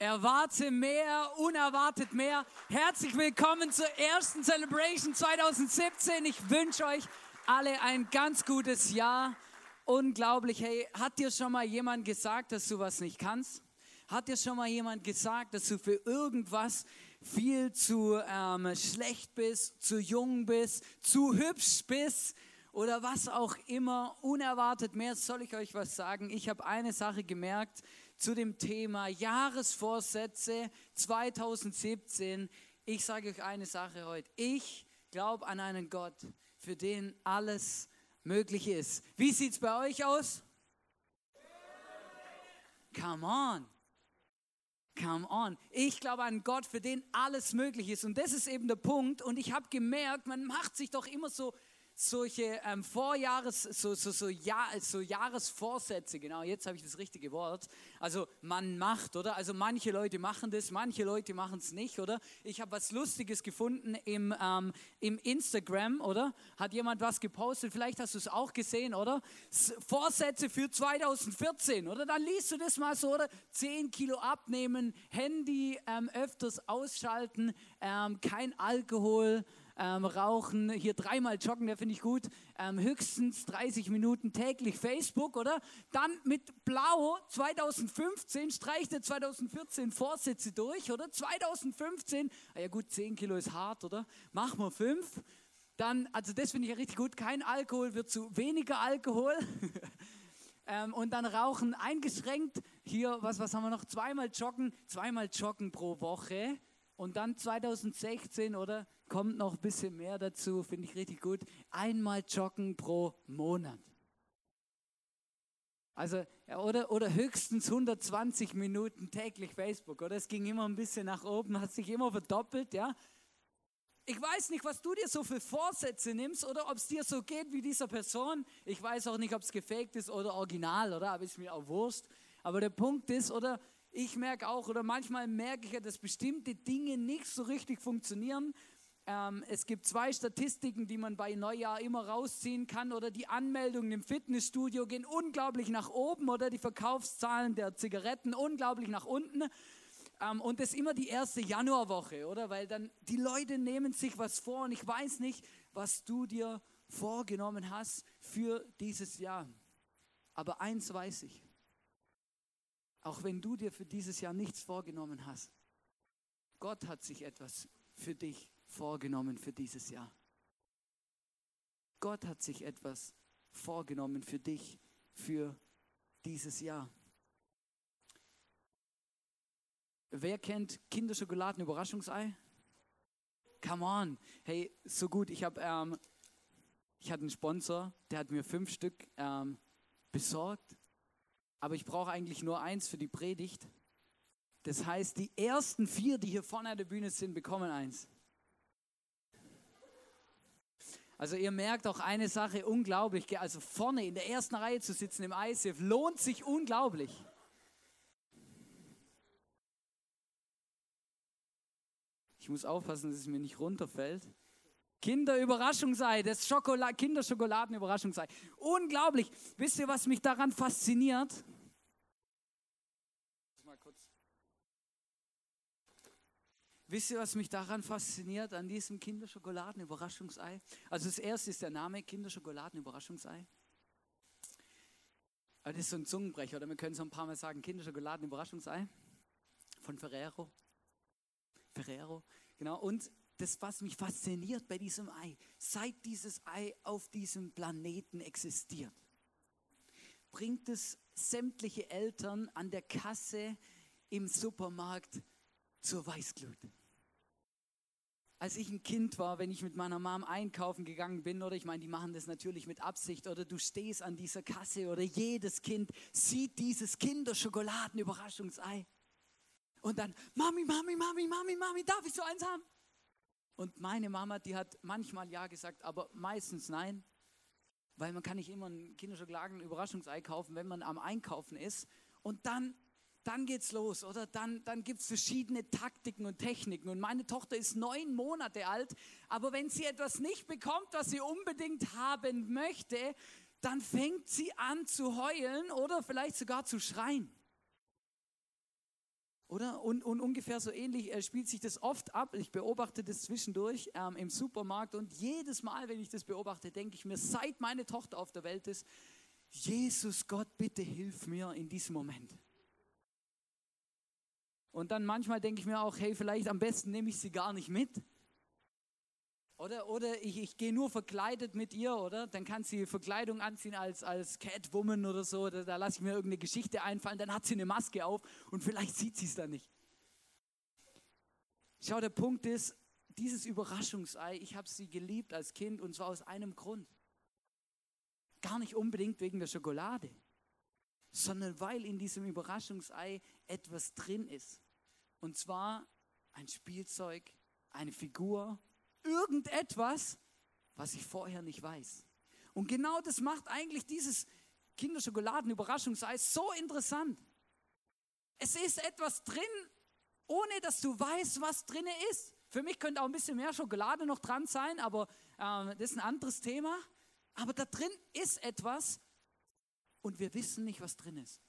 Erwarte mehr, unerwartet mehr. Herzlich willkommen zur ersten Celebration 2017. Ich wünsche euch alle ein ganz gutes Jahr. Unglaublich. Hey, hat dir schon mal jemand gesagt, dass du was nicht kannst? Hat dir schon mal jemand gesagt, dass du für irgendwas viel zu ähm, schlecht bist, zu jung bist, zu hübsch bist oder was auch immer? Unerwartet mehr soll ich euch was sagen. Ich habe eine Sache gemerkt zu dem Thema Jahresvorsätze 2017. Ich sage euch eine Sache heute. Ich glaube an einen Gott, für den alles möglich ist. Wie sieht es bei euch aus? Come on. Come on. Ich glaube an Gott, für den alles möglich ist. Und das ist eben der Punkt. Und ich habe gemerkt, man macht sich doch immer so solche ähm, Vorjahres, so, so, so, ja, so Jahresvorsätze, genau, jetzt habe ich das richtige Wort. Also man macht, oder? Also manche Leute machen das, manche Leute machen es nicht, oder? Ich habe was Lustiges gefunden im, ähm, im Instagram, oder? Hat jemand was gepostet? Vielleicht hast du es auch gesehen, oder? Vorsätze für 2014, oder? Dann liest du das mal so, oder? 10 Kilo abnehmen, Handy ähm, öfters ausschalten, ähm, kein Alkohol, ähm, rauchen, hier dreimal joggen, der finde ich gut, ähm, höchstens 30 Minuten täglich Facebook, oder? Dann mit Blau 2015 streicht er 2014 Vorsätze durch, oder? 2015, ah ja gut, 10 Kilo ist hart, oder? Machen wir 5. Dann, also das finde ich ja richtig gut, kein Alkohol wird zu weniger Alkohol. ähm, und dann Rauchen eingeschränkt. Hier, was, was haben wir noch? Zweimal joggen, zweimal joggen pro Woche. Und dann 2016, oder? Kommt noch ein bisschen mehr dazu, finde ich richtig gut. Einmal joggen pro Monat. Also, oder, oder höchstens 120 Minuten täglich Facebook, oder? Es ging immer ein bisschen nach oben, hat sich immer verdoppelt, ja? Ich weiß nicht, was du dir so für Vorsätze nimmst oder ob es dir so geht wie dieser Person. Ich weiß auch nicht, ob es gefaked ist oder original, oder? Aber ist mir auch Wurst. Aber der Punkt ist, oder? ich merke auch, oder manchmal merke ich ja, dass bestimmte Dinge nicht so richtig funktionieren. Ähm, es gibt zwei Statistiken, die man bei Neujahr immer rausziehen kann. Oder die Anmeldungen im Fitnessstudio gehen unglaublich nach oben oder die Verkaufszahlen der Zigaretten unglaublich nach unten. Ähm, und das ist immer die erste Januarwoche, oder? Weil dann die Leute nehmen sich was vor und ich weiß nicht, was du dir vorgenommen hast für dieses Jahr. Aber eins weiß ich. Auch wenn du dir für dieses Jahr nichts vorgenommen hast, Gott hat sich etwas für dich vorgenommen für dieses Jahr. Gott hat sich etwas vorgenommen für dich für dieses Jahr. Wer kennt Kinderschokoladen Überraschungsei? Come on. Hey, so gut. Ich habe, ähm, ich hatte einen Sponsor, der hat mir fünf Stück ähm, besorgt aber ich brauche eigentlich nur eins für die Predigt. Das heißt, die ersten vier, die hier vorne an der Bühne sind, bekommen eins. Also ihr merkt auch eine Sache unglaublich, also vorne in der ersten Reihe zu sitzen im ISF lohnt sich unglaublich. Ich muss aufpassen, dass es mir nicht runterfällt. Kinderüberraschungsei, das Schokolade, Kinderschokoladenüberraschungsei. Unglaublich. Wisst ihr, was mich daran fasziniert? Mal kurz. Wisst ihr, was mich daran fasziniert, an diesem Kinderschokoladenüberraschungsei? Also das erste ist der Name Kinderschokoladenüberraschungsei. Aber das ist so ein Zungenbrecher, oder wir können so ein paar Mal sagen, Kinderschokoladenüberraschungsei von Ferrero. Ferrero, genau. Und das, was mich fasziniert bei diesem Ei, seit dieses Ei auf diesem Planeten existiert, bringt es sämtliche Eltern an der Kasse im Supermarkt zur Weißglut. Als ich ein Kind war, wenn ich mit meiner Mom einkaufen gegangen bin, oder ich meine, die machen das natürlich mit Absicht, oder du stehst an dieser Kasse, oder jedes Kind sieht dieses Kinderschokoladen-Überraschungsei. Und dann, Mami, Mami, Mami, Mami, Mami, darf ich so eins haben? Und meine Mama, die hat manchmal ja gesagt, aber meistens nein. Weil man kann nicht immer ein Kinderschokoladen Überraschungsei kaufen, wenn man am Einkaufen ist. Und dann, dann geht's los, oder? Dann, dann gibt es verschiedene Taktiken und Techniken. Und meine Tochter ist neun Monate alt, aber wenn sie etwas nicht bekommt, was sie unbedingt haben möchte, dann fängt sie an zu heulen oder vielleicht sogar zu schreien. Oder? Und, und ungefähr so ähnlich äh, spielt sich das oft ab. Ich beobachte das zwischendurch ähm, im Supermarkt und jedes Mal, wenn ich das beobachte, denke ich mir, seit meine Tochter auf der Welt ist, Jesus Gott, bitte hilf mir in diesem Moment. Und dann manchmal denke ich mir auch, hey, vielleicht am besten nehme ich sie gar nicht mit. Oder, oder ich, ich gehe nur verkleidet mit ihr, oder? Dann kann sie Verkleidung anziehen als, als Catwoman oder so. Da, da lasse ich mir irgendeine Geschichte einfallen. Dann hat sie eine Maske auf und vielleicht sieht sie es dann nicht. Schau, der Punkt ist, dieses Überraschungsei, ich habe sie geliebt als Kind und zwar aus einem Grund. Gar nicht unbedingt wegen der Schokolade, sondern weil in diesem Überraschungsei etwas drin ist. Und zwar ein Spielzeug, eine Figur, irgendetwas, was ich vorher nicht weiß. Und genau das macht eigentlich dieses Kinderschokoladen-Überraschungsei so interessant. Es ist etwas drin, ohne dass du weißt, was drin ist. Für mich könnte auch ein bisschen mehr Schokolade noch dran sein, aber äh, das ist ein anderes Thema. Aber da drin ist etwas und wir wissen nicht, was drin ist.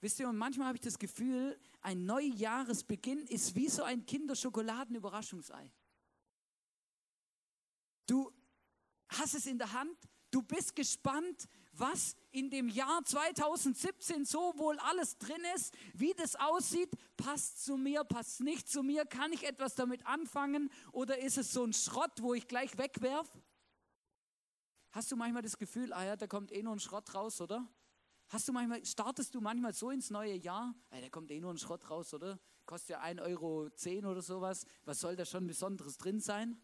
Wisst ihr, und manchmal habe ich das Gefühl, ein Neujahresbeginn ist wie so ein Kinderschokoladen-Überraschungsei. Du hast es in der Hand, du bist gespannt, was in dem Jahr 2017 so wohl alles drin ist, wie das aussieht, passt zu mir, passt nicht zu mir, kann ich etwas damit anfangen oder ist es so ein Schrott, wo ich gleich wegwerf? Hast du manchmal das Gefühl, ah ja, da kommt eh nur ein Schrott raus, oder? Hast du manchmal, startest du manchmal so ins neue Jahr, ah, da kommt eh nur ein Schrott raus, oder? Kostet ja 1,10 Euro oder sowas, was soll da schon Besonderes drin sein?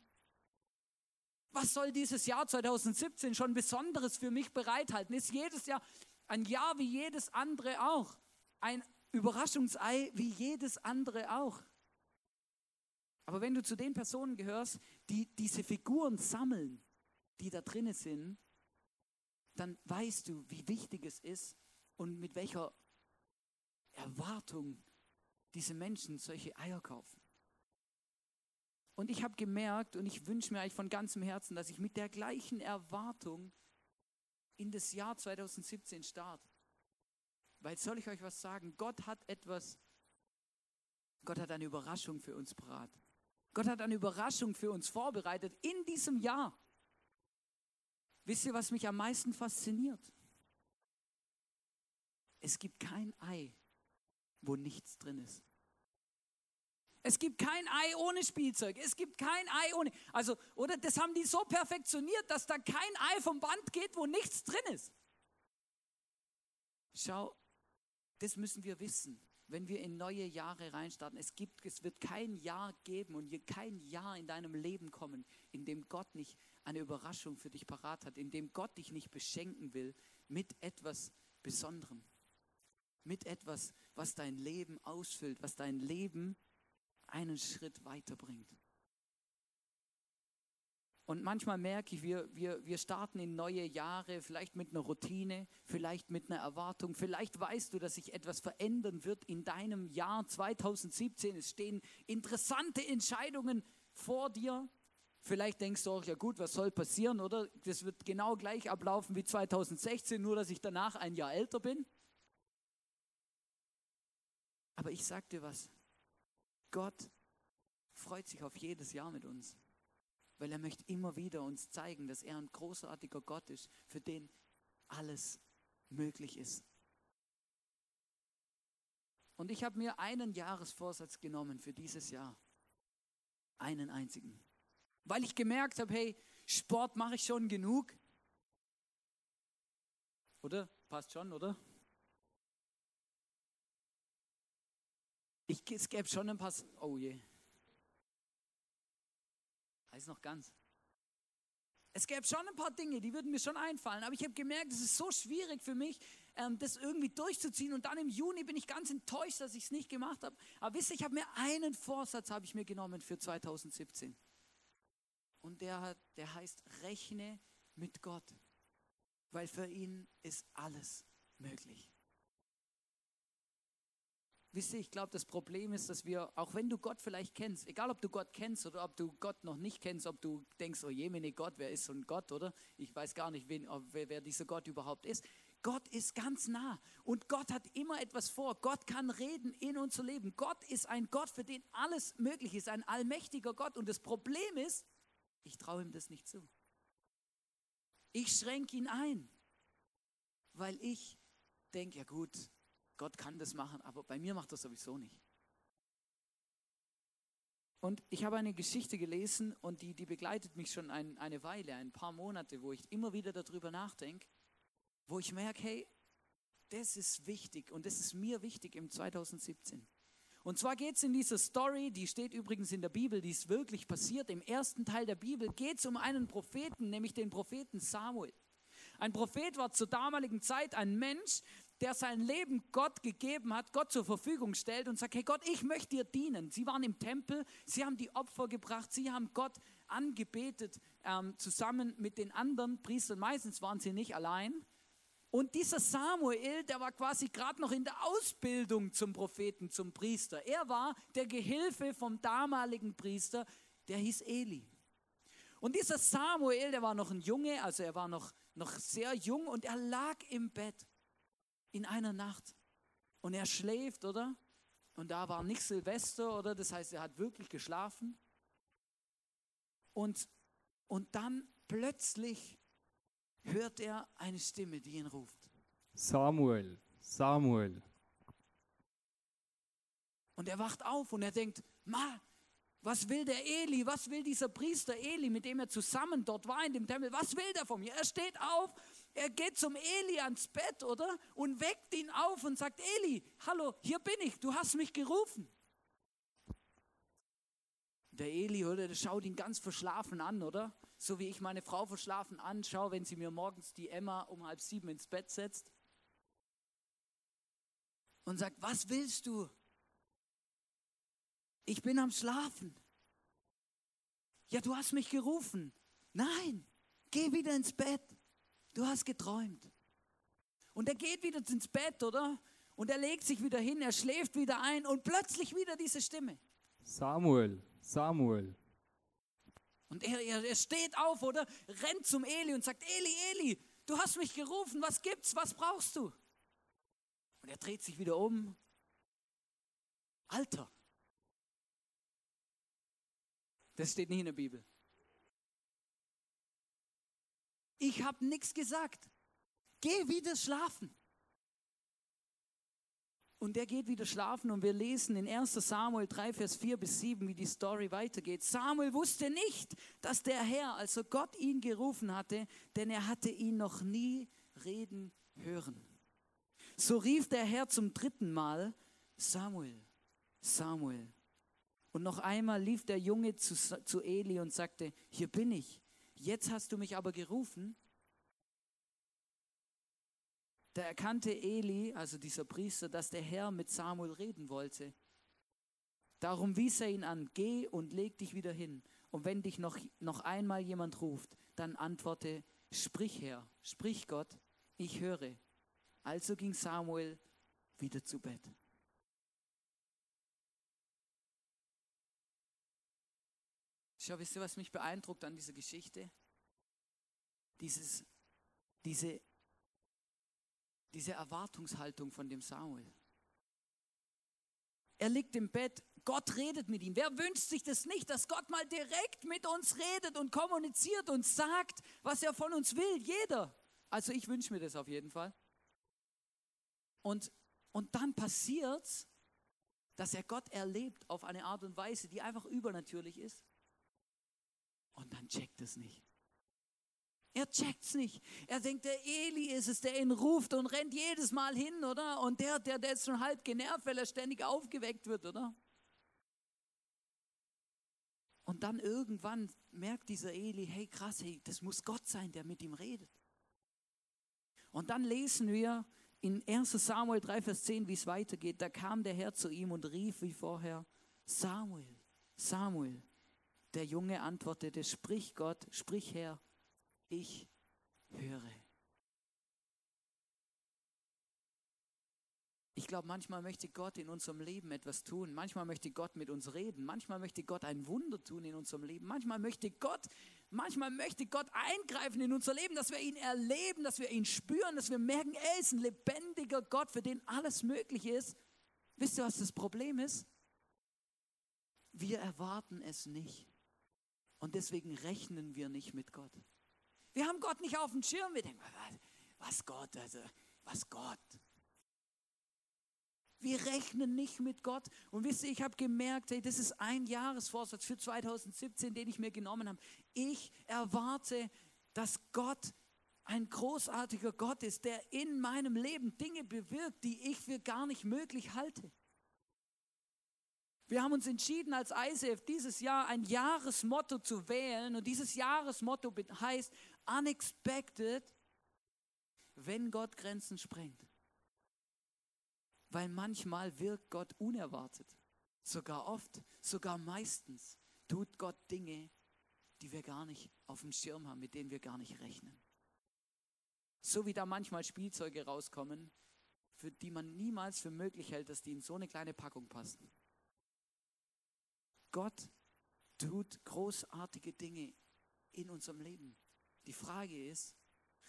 Was soll dieses Jahr 2017 schon Besonderes für mich bereithalten? Ist jedes Jahr ein Jahr wie jedes andere auch. Ein Überraschungsei wie jedes andere auch. Aber wenn du zu den Personen gehörst, die diese Figuren sammeln, die da drinnen sind, dann weißt du, wie wichtig es ist und mit welcher Erwartung diese Menschen solche Eier kaufen. Und ich habe gemerkt und ich wünsche mir eigentlich von ganzem Herzen, dass ich mit der gleichen Erwartung in das Jahr 2017 starte. Weil soll ich euch was sagen? Gott hat etwas, Gott hat eine Überraschung für uns parat. Gott hat eine Überraschung für uns vorbereitet in diesem Jahr. Wisst ihr, was mich am meisten fasziniert? Es gibt kein Ei, wo nichts drin ist. Es gibt kein Ei ohne Spielzeug. Es gibt kein Ei ohne. Also, oder das haben die so perfektioniert, dass da kein Ei vom Band geht, wo nichts drin ist. Schau, das müssen wir wissen, wenn wir in neue Jahre reinstarten. Es gibt, es wird kein Jahr geben und kein Jahr in deinem Leben kommen, in dem Gott nicht eine Überraschung für dich parat hat, in dem Gott dich nicht beschenken will mit etwas Besonderem, mit etwas, was dein Leben ausfüllt, was dein Leben einen Schritt weiterbringt. Und manchmal merke ich, wir, wir, wir starten in neue Jahre, vielleicht mit einer Routine, vielleicht mit einer Erwartung. Vielleicht weißt du, dass sich etwas verändern wird in deinem Jahr 2017. Es stehen interessante Entscheidungen vor dir. Vielleicht denkst du auch, ja gut, was soll passieren, oder? Das wird genau gleich ablaufen wie 2016, nur dass ich danach ein Jahr älter bin. Aber ich sag dir was, Gott freut sich auf jedes Jahr mit uns, weil er möchte immer wieder uns zeigen, dass er ein großartiger Gott ist, für den alles möglich ist. Und ich habe mir einen Jahresvorsatz genommen für dieses Jahr. Einen einzigen. Weil ich gemerkt habe, hey, Sport mache ich schon genug. Oder? Passt schon, oder? Ich, es gäbe schon ein paar. Oh je. Heißt noch ganz. Es gäbe schon ein paar Dinge, die würden mir schon einfallen, aber ich habe gemerkt, es ist so schwierig für mich, ähm, das irgendwie durchzuziehen. Und dann im Juni bin ich ganz enttäuscht, dass ich es nicht gemacht habe. Aber wisst ihr, ich habe mir einen Vorsatz habe ich mir genommen für 2017. Und der, hat, der heißt, rechne mit Gott, weil für ihn ist alles möglich. Wisst ihr, ich glaube, das Problem ist, dass wir, auch wenn du Gott vielleicht kennst, egal ob du Gott kennst oder ob du Gott noch nicht kennst, ob du denkst, oh je, meine Gott, wer ist so ein Gott, oder? Ich weiß gar nicht, wen, wer, wer dieser Gott überhaupt ist. Gott ist ganz nah und Gott hat immer etwas vor. Gott kann reden in unser Leben. Gott ist ein Gott, für den alles möglich ist, ein allmächtiger Gott. Und das Problem ist, ich traue ihm das nicht zu. Ich schränke ihn ein, weil ich denke, ja gut, Gott kann das machen, aber bei mir macht das sowieso nicht. Und ich habe eine Geschichte gelesen und die, die begleitet mich schon ein, eine Weile, ein paar Monate, wo ich immer wieder darüber nachdenke, wo ich merke, hey, das ist wichtig und das ist mir wichtig im 2017. Und zwar geht es in dieser Story, die steht übrigens in der Bibel, die ist wirklich passiert. Im ersten Teil der Bibel geht es um einen Propheten, nämlich den Propheten Samuel. Ein Prophet war zur damaligen Zeit ein Mensch, der sein Leben Gott gegeben hat, Gott zur Verfügung stellt und sagt, hey Gott, ich möchte dir dienen. Sie waren im Tempel, sie haben die Opfer gebracht, sie haben Gott angebetet, ähm, zusammen mit den anderen Priestern. Meistens waren sie nicht allein. Und dieser Samuel, der war quasi gerade noch in der Ausbildung zum Propheten, zum Priester. Er war der Gehilfe vom damaligen Priester, der hieß Eli. Und dieser Samuel, der war noch ein Junge, also er war noch, noch sehr jung und er lag im Bett in einer Nacht. Und er schläft, oder? Und da war nicht Silvester, oder? Das heißt, er hat wirklich geschlafen. Und, und dann plötzlich hört er eine Stimme, die ihn ruft. Samuel, Samuel. Und er wacht auf und er denkt, Ma, was will der Eli? Was will dieser Priester Eli, mit dem er zusammen dort war in dem Tempel? Was will der von mir? Er steht auf, er geht zum Eli ans Bett, oder? Und weckt ihn auf und sagt, Eli, hallo, hier bin ich, du hast mich gerufen. Der Eli, oder, der schaut ihn ganz verschlafen an, oder? So wie ich meine Frau verschlafen anschaue, wenn sie mir morgens die Emma um halb sieben ins Bett setzt. Und sagt, was willst du? Ich bin am Schlafen. Ja, du hast mich gerufen. Nein, geh wieder ins Bett. Du hast geträumt. Und er geht wieder ins Bett, oder? Und er legt sich wieder hin, er schläft wieder ein und plötzlich wieder diese Stimme. Samuel, Samuel. Und er, er, er steht auf, oder? Rennt zum Eli und sagt, Eli, Eli, du hast mich gerufen, was gibt's, was brauchst du? Und er dreht sich wieder um. Alter, das steht nicht in der Bibel. Ich habe nichts gesagt. Geh wieder schlafen. Und er geht wieder schlafen und wir lesen in 1 Samuel 3, Vers 4 bis 7, wie die Story weitergeht. Samuel wusste nicht, dass der Herr, also Gott ihn gerufen hatte, denn er hatte ihn noch nie reden hören. So rief der Herr zum dritten Mal, Samuel, Samuel. Und noch einmal lief der Junge zu, zu Eli und sagte, hier bin ich. Jetzt hast du mich aber gerufen. Da erkannte Eli, also dieser Priester, dass der Herr mit Samuel reden wollte. Darum wies er ihn an, geh und leg dich wieder hin. Und wenn dich noch, noch einmal jemand ruft, dann antworte, sprich Herr, sprich Gott, ich höre. Also ging Samuel wieder zu Bett. Schau, wisst ihr, was mich beeindruckt an dieser Geschichte? Dieses, diese, diese Erwartungshaltung von dem Samuel. Er liegt im Bett, Gott redet mit ihm. Wer wünscht sich das nicht, dass Gott mal direkt mit uns redet und kommuniziert und sagt, was er von uns will? Jeder. Also ich wünsche mir das auf jeden Fall. Und, und dann passiert dass er Gott erlebt auf eine Art und Weise, die einfach übernatürlich ist. Und dann checkt es nicht. Er checkt es nicht. Er denkt, der Eli ist es, der ihn ruft und rennt jedes Mal hin, oder? Und der, der, der ist schon halb genervt, weil er ständig aufgeweckt wird, oder? Und dann irgendwann merkt dieser Eli, hey krass, hey, das muss Gott sein, der mit ihm redet. Und dann lesen wir in 1 Samuel 3, Vers 10, wie es weitergeht. Da kam der Herr zu ihm und rief wie vorher, Samuel, Samuel. Der Junge antwortete, sprich Gott, sprich Herr, ich höre. Ich glaube, manchmal möchte Gott in unserem Leben etwas tun. Manchmal möchte Gott mit uns reden. Manchmal möchte Gott ein Wunder tun in unserem Leben. Manchmal möchte Gott manchmal möchte Gott eingreifen in unser Leben, dass wir ihn erleben, dass wir ihn spüren, dass wir merken, er ist ein lebendiger Gott, für den alles möglich ist. Wisst ihr, was das Problem ist? Wir erwarten es nicht. Und deswegen rechnen wir nicht mit Gott. Wir haben Gott nicht auf dem Schirm. Wir denken, was Gott, also, was Gott. Wir rechnen nicht mit Gott. Und wisst ihr, ich habe gemerkt, hey, das ist ein Jahresvorsatz für 2017, den ich mir genommen habe. Ich erwarte, dass Gott ein großartiger Gott ist, der in meinem Leben Dinge bewirkt, die ich für gar nicht möglich halte. Wir haben uns entschieden, als ISF dieses Jahr ein Jahresmotto zu wählen. Und dieses Jahresmotto heißt Unexpected, wenn Gott Grenzen sprengt. Weil manchmal wirkt Gott unerwartet. Sogar oft, sogar meistens tut Gott Dinge, die wir gar nicht auf dem Schirm haben, mit denen wir gar nicht rechnen. So wie da manchmal Spielzeuge rauskommen, für die man niemals für möglich hält, dass die in so eine kleine Packung passen. Gott tut großartige Dinge in unserem Leben. Die Frage ist,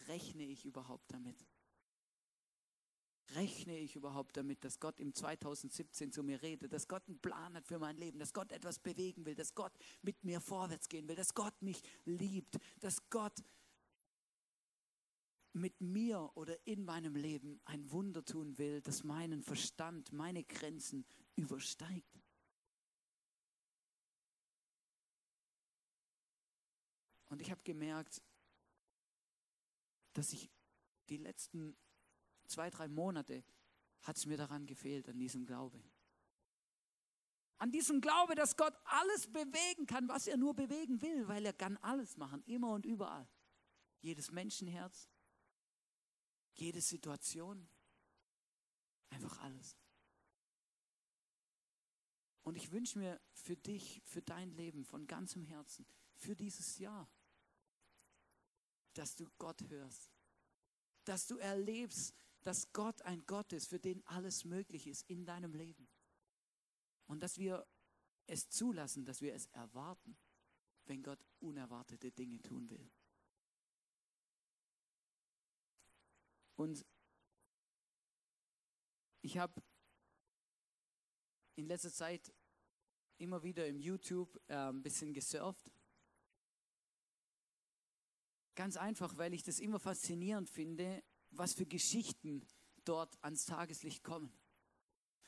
rechne ich überhaupt damit? Rechne ich überhaupt damit, dass Gott im 2017 zu mir redet, dass Gott einen Plan hat für mein Leben, dass Gott etwas bewegen will, dass Gott mit mir vorwärts gehen will, dass Gott mich liebt, dass Gott mit mir oder in meinem Leben ein Wunder tun will, das meinen Verstand, meine Grenzen übersteigt. Und ich habe gemerkt, dass ich die letzten zwei, drei Monate hat es mir daran gefehlt, an diesem Glaube. An diesem Glaube, dass Gott alles bewegen kann, was er nur bewegen will, weil er kann alles machen, immer und überall. Jedes Menschenherz, jede Situation, einfach alles. Und ich wünsche mir für dich, für dein Leben von ganzem Herzen, für dieses Jahr, dass du Gott hörst, dass du erlebst, dass Gott ein Gott ist, für den alles möglich ist in deinem Leben. Und dass wir es zulassen, dass wir es erwarten, wenn Gott unerwartete Dinge tun will. Und ich habe in letzter Zeit immer wieder im YouTube äh, ein bisschen gesurft Ganz einfach, weil ich das immer faszinierend finde, was für Geschichten dort ans Tageslicht kommen.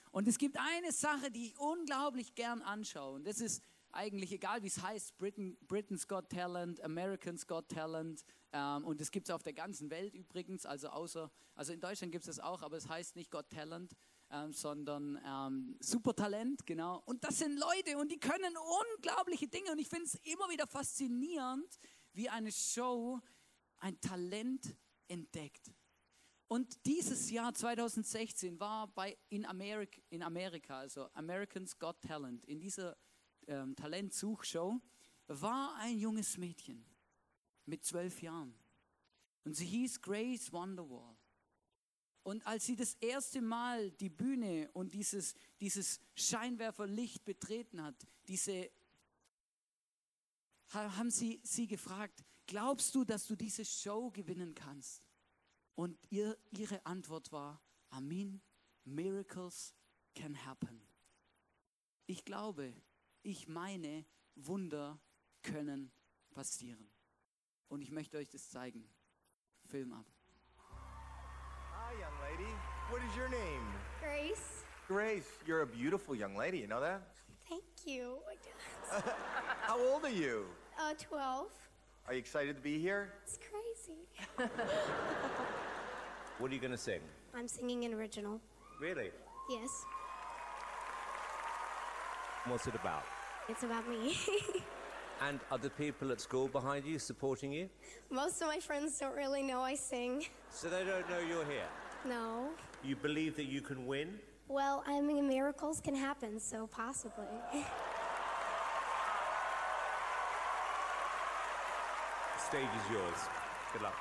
Und es gibt eine Sache, die ich unglaublich gern anschaue. Und das ist eigentlich egal, wie es heißt, Britain, Britain's Got Talent, Americans Got Talent. Ähm, und es gibt es auf der ganzen Welt übrigens, also außer, also in Deutschland gibt es das auch, aber es heißt nicht Got Talent, ähm, sondern ähm, Supertalent, genau. Und das sind Leute und die können unglaubliche Dinge. Und ich finde es immer wieder faszinierend, wie eine Show ein Talent entdeckt. Und dieses Jahr 2016 war bei in, Amerika, in Amerika, also Americans Got Talent, in dieser ähm, Talentsuchshow, war ein junges Mädchen mit zwölf Jahren. Und sie hieß Grace Wonderwall. Und als sie das erste Mal die Bühne und dieses, dieses Scheinwerferlicht betreten hat, diese haben sie sie gefragt, glaubst du, dass du diese Show gewinnen kannst? Und ihr, ihre Antwort war, Amen, Miracles can happen. Ich glaube, ich meine, Wunder können passieren. Und ich möchte euch das zeigen. Film ab. Hi, young lady. What is your name? Grace. Grace. You're a beautiful young lady, you know that? Thank you. How old are you? Uh, 12. Are you excited to be here? It's crazy. What are you going to sing? I'm singing an original. Really? Yes. What's it about? It's about me. And are the people at school behind you supporting you? Most of my friends don't really know I sing. So they don't know you're here. No. You believe that you can win? Well, I mean, miracles can happen, so possibly. stage is yours. Good luck.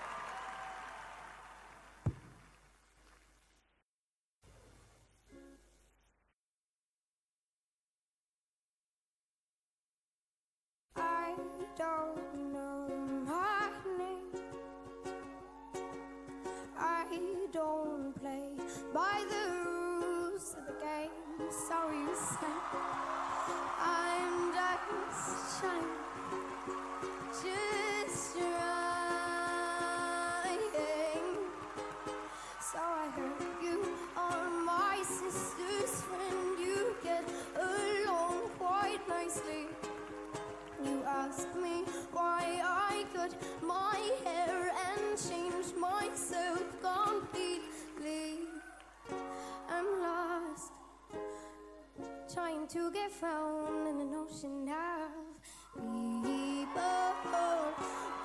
I don't know my name. I don't play by the rules of the game. Sorry, Sam. I'm just trying to. Asked me why I cut my hair and changed myself completely. I'm lost, trying to get found in an ocean of people.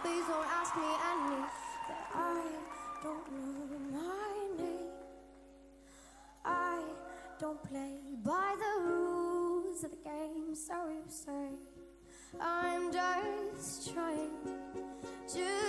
Please don't ask me any that I don't know my name. I don't play by the rules of the game, so you say. I'm just trying, just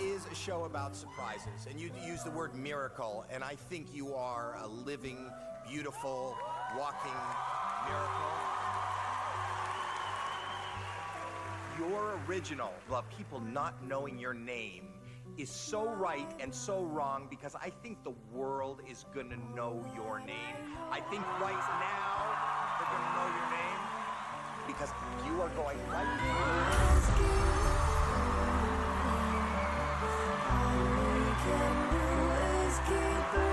is a show about surprises, and you use the word miracle, and I think you are a living, beautiful, walking miracle. Your original, the people not knowing your name, is so right and so wrong because I think the world is gonna know your name. I think right now they're gonna know your name because you are going right. All we can do is keep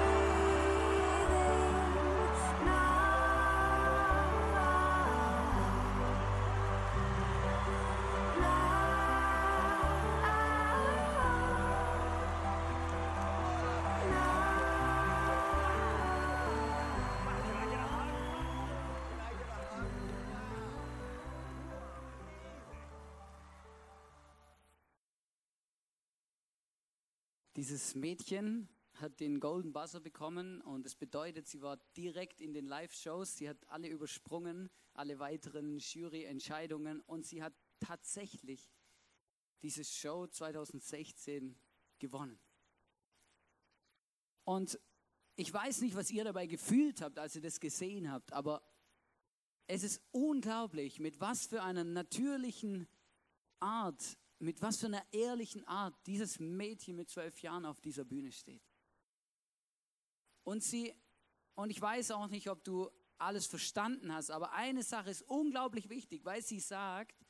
Dieses Mädchen hat den Golden Buzzer bekommen und es bedeutet, sie war direkt in den Live-Shows. Sie hat alle übersprungen, alle weiteren Jury-Entscheidungen und sie hat tatsächlich diese Show 2016 gewonnen. Und ich weiß nicht, was ihr dabei gefühlt habt, als ihr das gesehen habt, aber es ist unglaublich, mit was für einer natürlichen Art, mit was für einer ehrlichen Art dieses Mädchen mit zwölf Jahren auf dieser Bühne steht. Und sie, und ich weiß auch nicht, ob du alles verstanden hast, aber eine Sache ist unglaublich wichtig, weil sie sagt,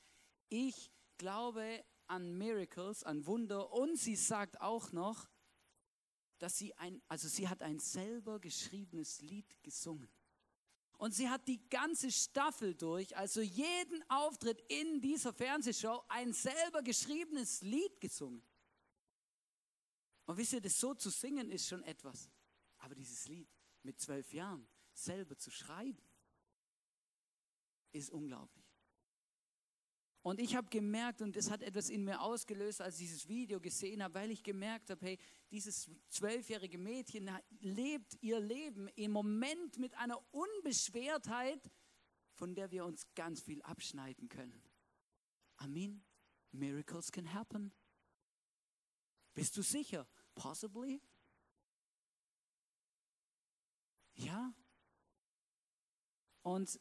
ich glaube an Miracles, an Wunder und sie sagt auch noch, dass sie ein, also sie hat ein selber geschriebenes Lied gesungen. Und sie hat die ganze Staffel durch, also jeden Auftritt in dieser Fernsehshow, ein selber geschriebenes Lied gesungen. Und wisst ihr, das so zu singen ist schon etwas. Aber dieses Lied mit zwölf Jahren selber zu schreiben, ist unglaublich. Und ich habe gemerkt, und das hat etwas in mir ausgelöst, als ich dieses Video gesehen habe, weil ich gemerkt habe, hey, dieses zwölfjährige Mädchen lebt ihr Leben im Moment mit einer Unbeschwertheit, von der wir uns ganz viel abschneiden können. Amen. Miracles can happen. Bist du sicher? Possibly? Ja. Und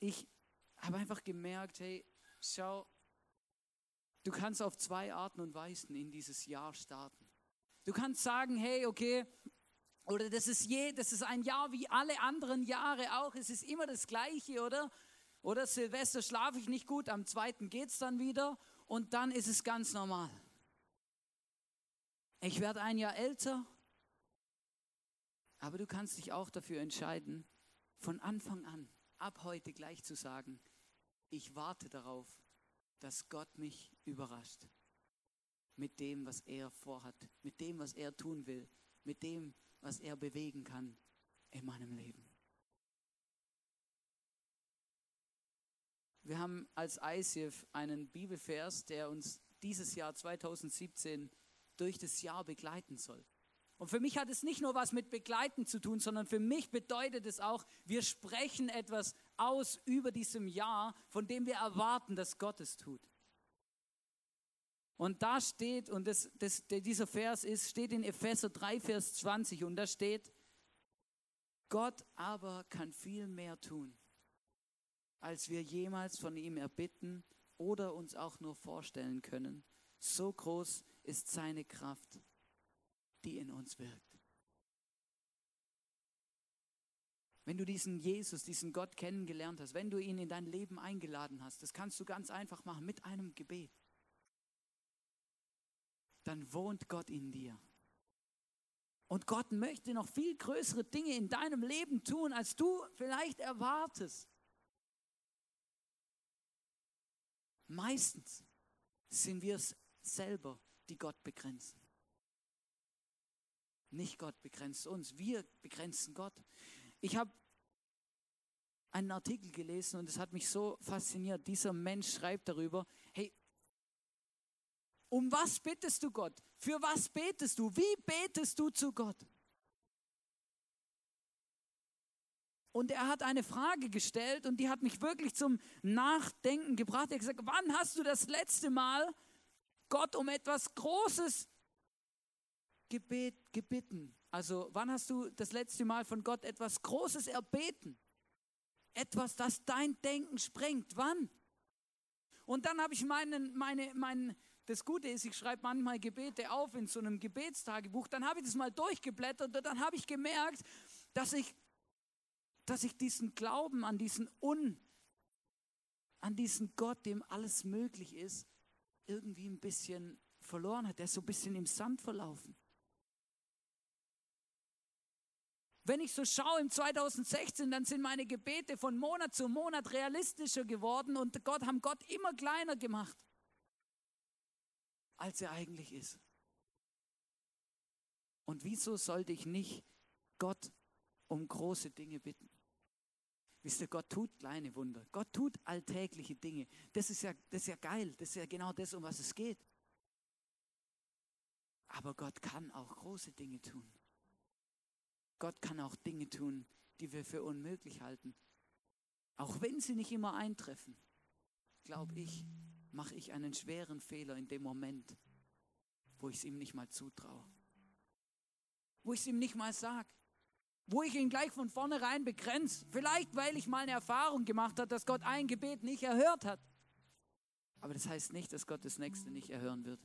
ich habe einfach gemerkt, hey, schau, du kannst auf zwei Arten und Weisen in dieses Jahr starten. Du kannst sagen, hey, okay, oder das ist je, das ist ein Jahr wie alle anderen Jahre auch. Es ist immer das Gleiche, oder? Oder Silvester schlafe ich nicht gut, am zweiten geht's dann wieder und dann ist es ganz normal. Ich werde ein Jahr älter, aber du kannst dich auch dafür entscheiden, von Anfang an, ab heute gleich zu sagen, ich warte darauf, dass Gott mich überrascht mit dem, was er vorhat, mit dem, was er tun will, mit dem, was er bewegen kann in meinem Leben. Wir haben als ICF einen Bibelvers, der uns dieses Jahr 2017 durch das Jahr begleiten soll. Und für mich hat es nicht nur was mit Begleiten zu tun, sondern für mich bedeutet es auch, wir sprechen etwas aus über diesem Jahr, von dem wir erwarten, dass Gott es tut. Und da steht, und das, das, dieser Vers ist, steht in Epheser 3, Vers 20, und da steht, Gott aber kann viel mehr tun, als wir jemals von ihm erbitten oder uns auch nur vorstellen können. So groß ist seine Kraft, die in uns wirkt. Wenn du diesen Jesus, diesen Gott kennengelernt hast, wenn du ihn in dein Leben eingeladen hast, das kannst du ganz einfach machen mit einem Gebet, dann wohnt Gott in dir. Und Gott möchte noch viel größere Dinge in deinem Leben tun, als du vielleicht erwartest. Meistens sind wir es selber, die Gott begrenzen. Nicht Gott begrenzt uns, wir begrenzen Gott. Ich habe einen Artikel gelesen und es hat mich so fasziniert. Dieser Mensch schreibt darüber, hey, um was bittest du Gott? Für was betest du? Wie betest du zu Gott? Und er hat eine Frage gestellt und die hat mich wirklich zum Nachdenken gebracht. Er hat gesagt, wann hast du das letzte Mal Gott um etwas Großes gebet, gebeten? Also wann hast du das letzte Mal von Gott etwas Großes erbeten? Etwas, das dein Denken sprengt. Wann? Und dann habe ich meinen, meine, meinen, das Gute ist, ich schreibe manchmal Gebete auf in so einem Gebetstagebuch. Dann habe ich das mal durchgeblättert und dann habe ich gemerkt, dass ich, dass ich diesen Glauben an diesen Un, an diesen Gott, dem alles möglich ist, irgendwie ein bisschen verloren hat. Der ist so ein bisschen im Sand verlaufen. Wenn ich so schaue im 2016, dann sind meine Gebete von Monat zu Monat realistischer geworden und Gott haben Gott immer kleiner gemacht als er eigentlich ist. Und wieso sollte ich nicht Gott um große Dinge bitten? Wisst ihr, Gott tut kleine Wunder. Gott tut alltägliche Dinge. Das ist ja, das ist ja geil. Das ist ja genau das, um was es geht. Aber Gott kann auch große Dinge tun. Gott kann auch Dinge tun, die wir für unmöglich halten. Auch wenn sie nicht immer eintreffen, glaube ich, mache ich einen schweren Fehler in dem Moment, wo ich es ihm nicht mal zutraue. Wo ich es ihm nicht mal sage. Wo ich ihn gleich von vornherein begrenze. Vielleicht, weil ich mal eine Erfahrung gemacht habe, dass Gott ein Gebet nicht erhört hat. Aber das heißt nicht, dass Gott das nächste nicht erhören wird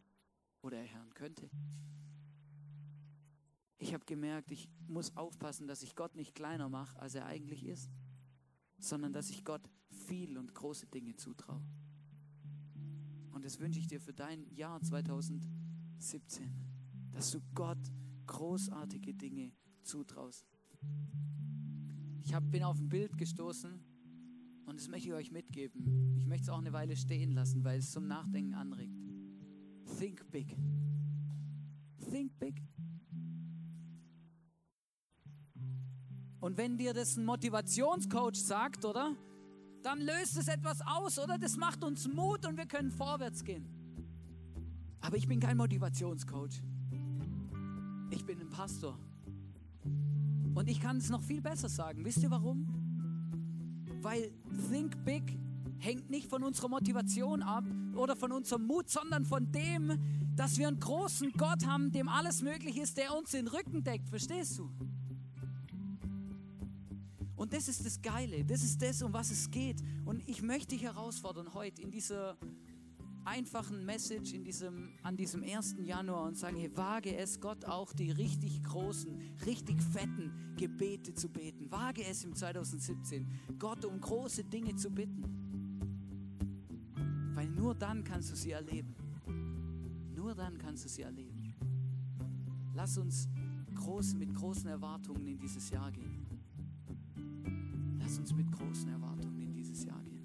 oder erhören könnte. Ich habe gemerkt, ich muss aufpassen, dass ich Gott nicht kleiner mache, als er eigentlich ist, sondern dass ich Gott viel und große Dinge zutraue. Und das wünsche ich dir für dein Jahr 2017, dass du Gott großartige Dinge zutraust. Ich hab, bin auf ein Bild gestoßen und das möchte ich euch mitgeben. Ich möchte es auch eine Weile stehen lassen, weil es zum Nachdenken anregt. Think big. Think big. Und wenn dir das ein Motivationscoach sagt, oder? dann löst es etwas aus, oder? Das macht uns Mut und wir können vorwärts gehen. Aber ich bin kein Motivationscoach. Ich bin ein Pastor. Und ich kann es noch viel besser sagen. Wisst ihr warum? Weil Think Big hängt nicht von unserer Motivation ab oder von unserem Mut, sondern von dem, dass wir einen großen Gott haben, dem alles möglich ist, der uns den Rücken deckt. Verstehst du? Und das ist das Geile, das ist das, um was es geht. Und ich möchte dich herausfordern heute in dieser einfachen Message in diesem, an diesem 1. Januar und sagen, hey, wage es Gott auch die richtig großen, richtig fetten Gebete zu beten. Wage es im 2017, Gott um große Dinge zu bitten. Weil nur dann kannst du sie erleben. Nur dann kannst du sie erleben. Lass uns groß, mit großen Erwartungen in dieses Jahr gehen. Lass uns mit großen Erwartungen in dieses Jahr gehen.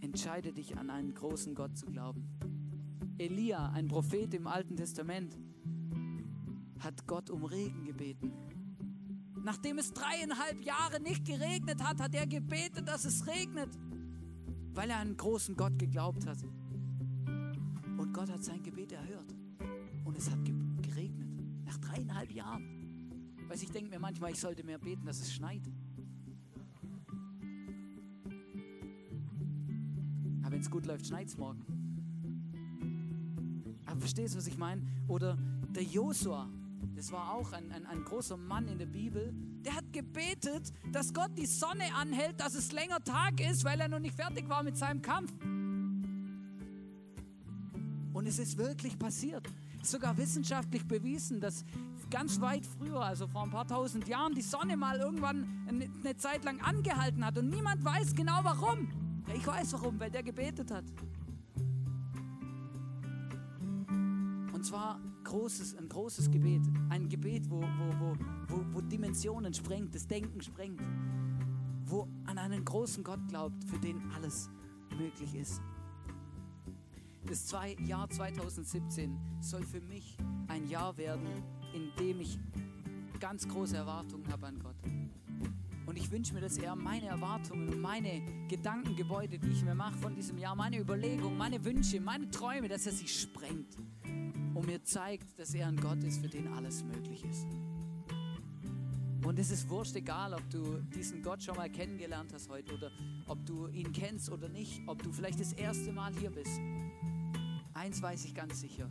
Entscheide dich an einen großen Gott zu glauben. Elia, ein Prophet im Alten Testament, hat Gott um Regen gebeten. Nachdem es dreieinhalb Jahre nicht geregnet hat, hat er gebetet, dass es regnet, weil er an einen großen Gott geglaubt hat. Und Gott hat sein Gebet erhört. Und es hat ge geregnet. Nach dreieinhalb Jahren. Weiß ich denke mir manchmal, ich sollte mehr beten, dass es schneit. Aber wenn es gut läuft, schneit es morgen. Aber verstehst du, was ich meine? Oder der Josua, das war auch ein, ein, ein großer Mann in der Bibel, der hat gebetet, dass Gott die Sonne anhält, dass es länger Tag ist, weil er noch nicht fertig war mit seinem Kampf. Und es ist wirklich passiert. Sogar wissenschaftlich bewiesen, dass ganz weit früher, also vor ein paar tausend Jahren, die Sonne mal irgendwann eine, Zeit lang angehalten hat. Und niemand weiß genau warum. Ja, ich weiß warum, weil der gebetet hat. Und zwar großes, ein großes Gebet. Ein Gebet, wo, wo, wo, wo, Dimensionen sprengt, das Denken sprengt. Wo an einen großen Gott glaubt, für den alles möglich ist. Das Jahr 2017 soll für mich ein Jahr werden, in dem ich ganz große Erwartungen habe an Gott. Und ich wünsche mir, dass er meine Erwartungen und meine Gedankengebäude, die ich mir mache von diesem Jahr, meine Überlegungen, meine Wünsche, meine Träume, dass er sie sprengt und mir zeigt, dass er ein Gott ist, für den alles möglich ist. Und es ist wurscht egal, ob du diesen Gott schon mal kennengelernt hast heute oder ob du ihn kennst oder nicht, ob du vielleicht das erste Mal hier bist. Eins weiß ich ganz sicher.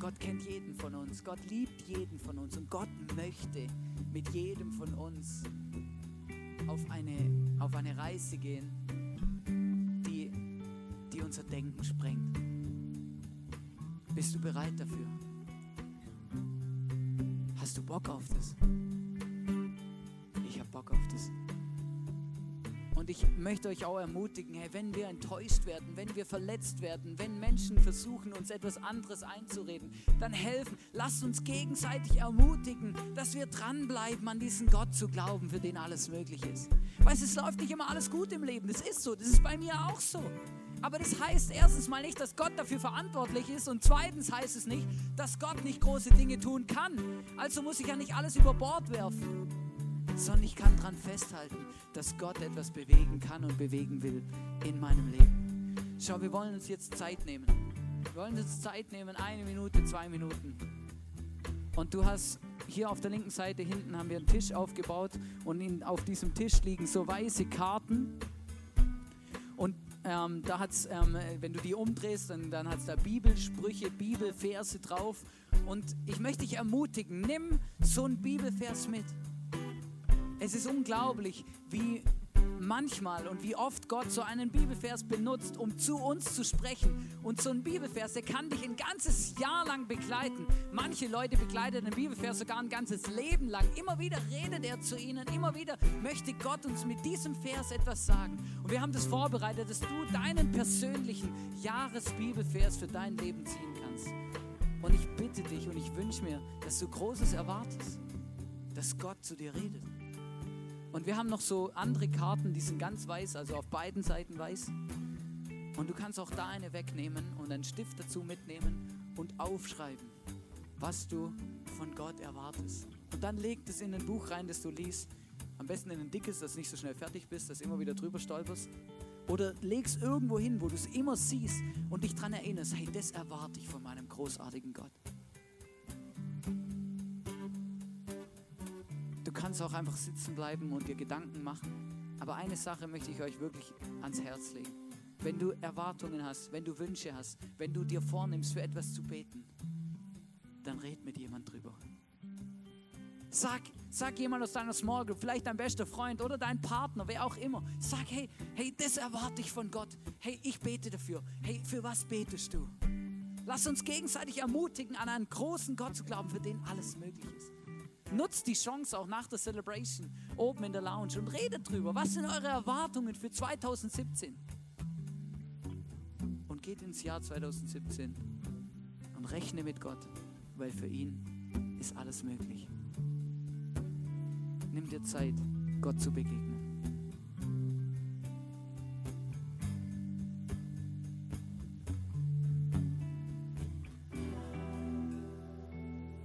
Gott kennt jeden von uns. Gott liebt jeden von uns. Und Gott möchte mit jedem von uns auf eine, auf eine Reise gehen, die, die unser Denken sprengt. Bist du bereit dafür? Hast du Bock auf das? Ich habe Bock auf das. Ich möchte euch auch ermutigen, hey, wenn wir enttäuscht werden, wenn wir verletzt werden, wenn Menschen versuchen, uns etwas anderes einzureden, dann helfen. Lasst uns gegenseitig ermutigen, dass wir dranbleiben, an diesen Gott zu glauben, für den alles möglich ist. Weißt, es läuft nicht immer alles gut im Leben. Das ist so. Das ist bei mir auch so. Aber das heißt erstens mal nicht, dass Gott dafür verantwortlich ist und zweitens heißt es nicht, dass Gott nicht große Dinge tun kann. Also muss ich ja nicht alles über Bord werfen, sondern ich kann daran festhalten, dass Gott etwas bewegen kann und bewegen will in meinem Leben. Schau, wir wollen uns jetzt Zeit nehmen. Wir wollen uns Zeit nehmen, eine Minute, zwei Minuten. Und du hast hier auf der linken Seite hinten haben wir einen Tisch aufgebaut und in, auf diesem Tisch liegen so weiße Karten. Und ähm, da hat's, ähm, wenn du die umdrehst, dann, dann hat es da Bibelsprüche, Bibelverse drauf. Und ich möchte dich ermutigen, nimm so einen Bibelvers mit. Es ist unglaublich, wie manchmal und wie oft Gott so einen Bibelvers benutzt, um zu uns zu sprechen. Und so ein Bibelvers, der kann dich ein ganzes Jahr lang begleiten. Manche Leute begleiten den Bibelvers sogar ein ganzes Leben lang. Immer wieder redet er zu ihnen, immer wieder möchte Gott uns mit diesem Vers etwas sagen. Und wir haben das vorbereitet, dass du deinen persönlichen Jahresbibelvers für dein Leben ziehen kannst. Und ich bitte dich und ich wünsche mir, dass du Großes erwartest, dass Gott zu dir redet. Und wir haben noch so andere Karten, die sind ganz weiß, also auf beiden Seiten weiß. Und du kannst auch da eine wegnehmen und einen Stift dazu mitnehmen und aufschreiben, was du von Gott erwartest. Und dann leg das in ein Buch rein, das du liest. Am besten in ein dickes, dass du nicht so schnell fertig bist, dass du immer wieder drüber stolperst. Oder leg es irgendwo hin, wo du es immer siehst und dich daran erinnerst, hey, das erwarte ich von meinem großartigen Gott. Du kannst auch einfach sitzen bleiben und dir Gedanken machen. Aber eine Sache möchte ich euch wirklich ans Herz legen. Wenn du Erwartungen hast, wenn du Wünsche hast, wenn du dir vornimmst, für etwas zu beten, dann red mit jemand drüber. Sag, sag jemand aus deiner Small Group, vielleicht dein bester Freund oder dein Partner, wer auch immer. Sag, hey, hey, das erwarte ich von Gott. Hey, ich bete dafür. Hey, für was betest du? Lass uns gegenseitig ermutigen, an einen großen Gott zu glauben, für den alles möglich ist. Nutzt die Chance auch nach der Celebration oben in der Lounge und redet drüber. Was sind eure Erwartungen für 2017? Und geht ins Jahr 2017 und rechne mit Gott, weil für ihn ist alles möglich. Nimm dir Zeit, Gott zu begegnen.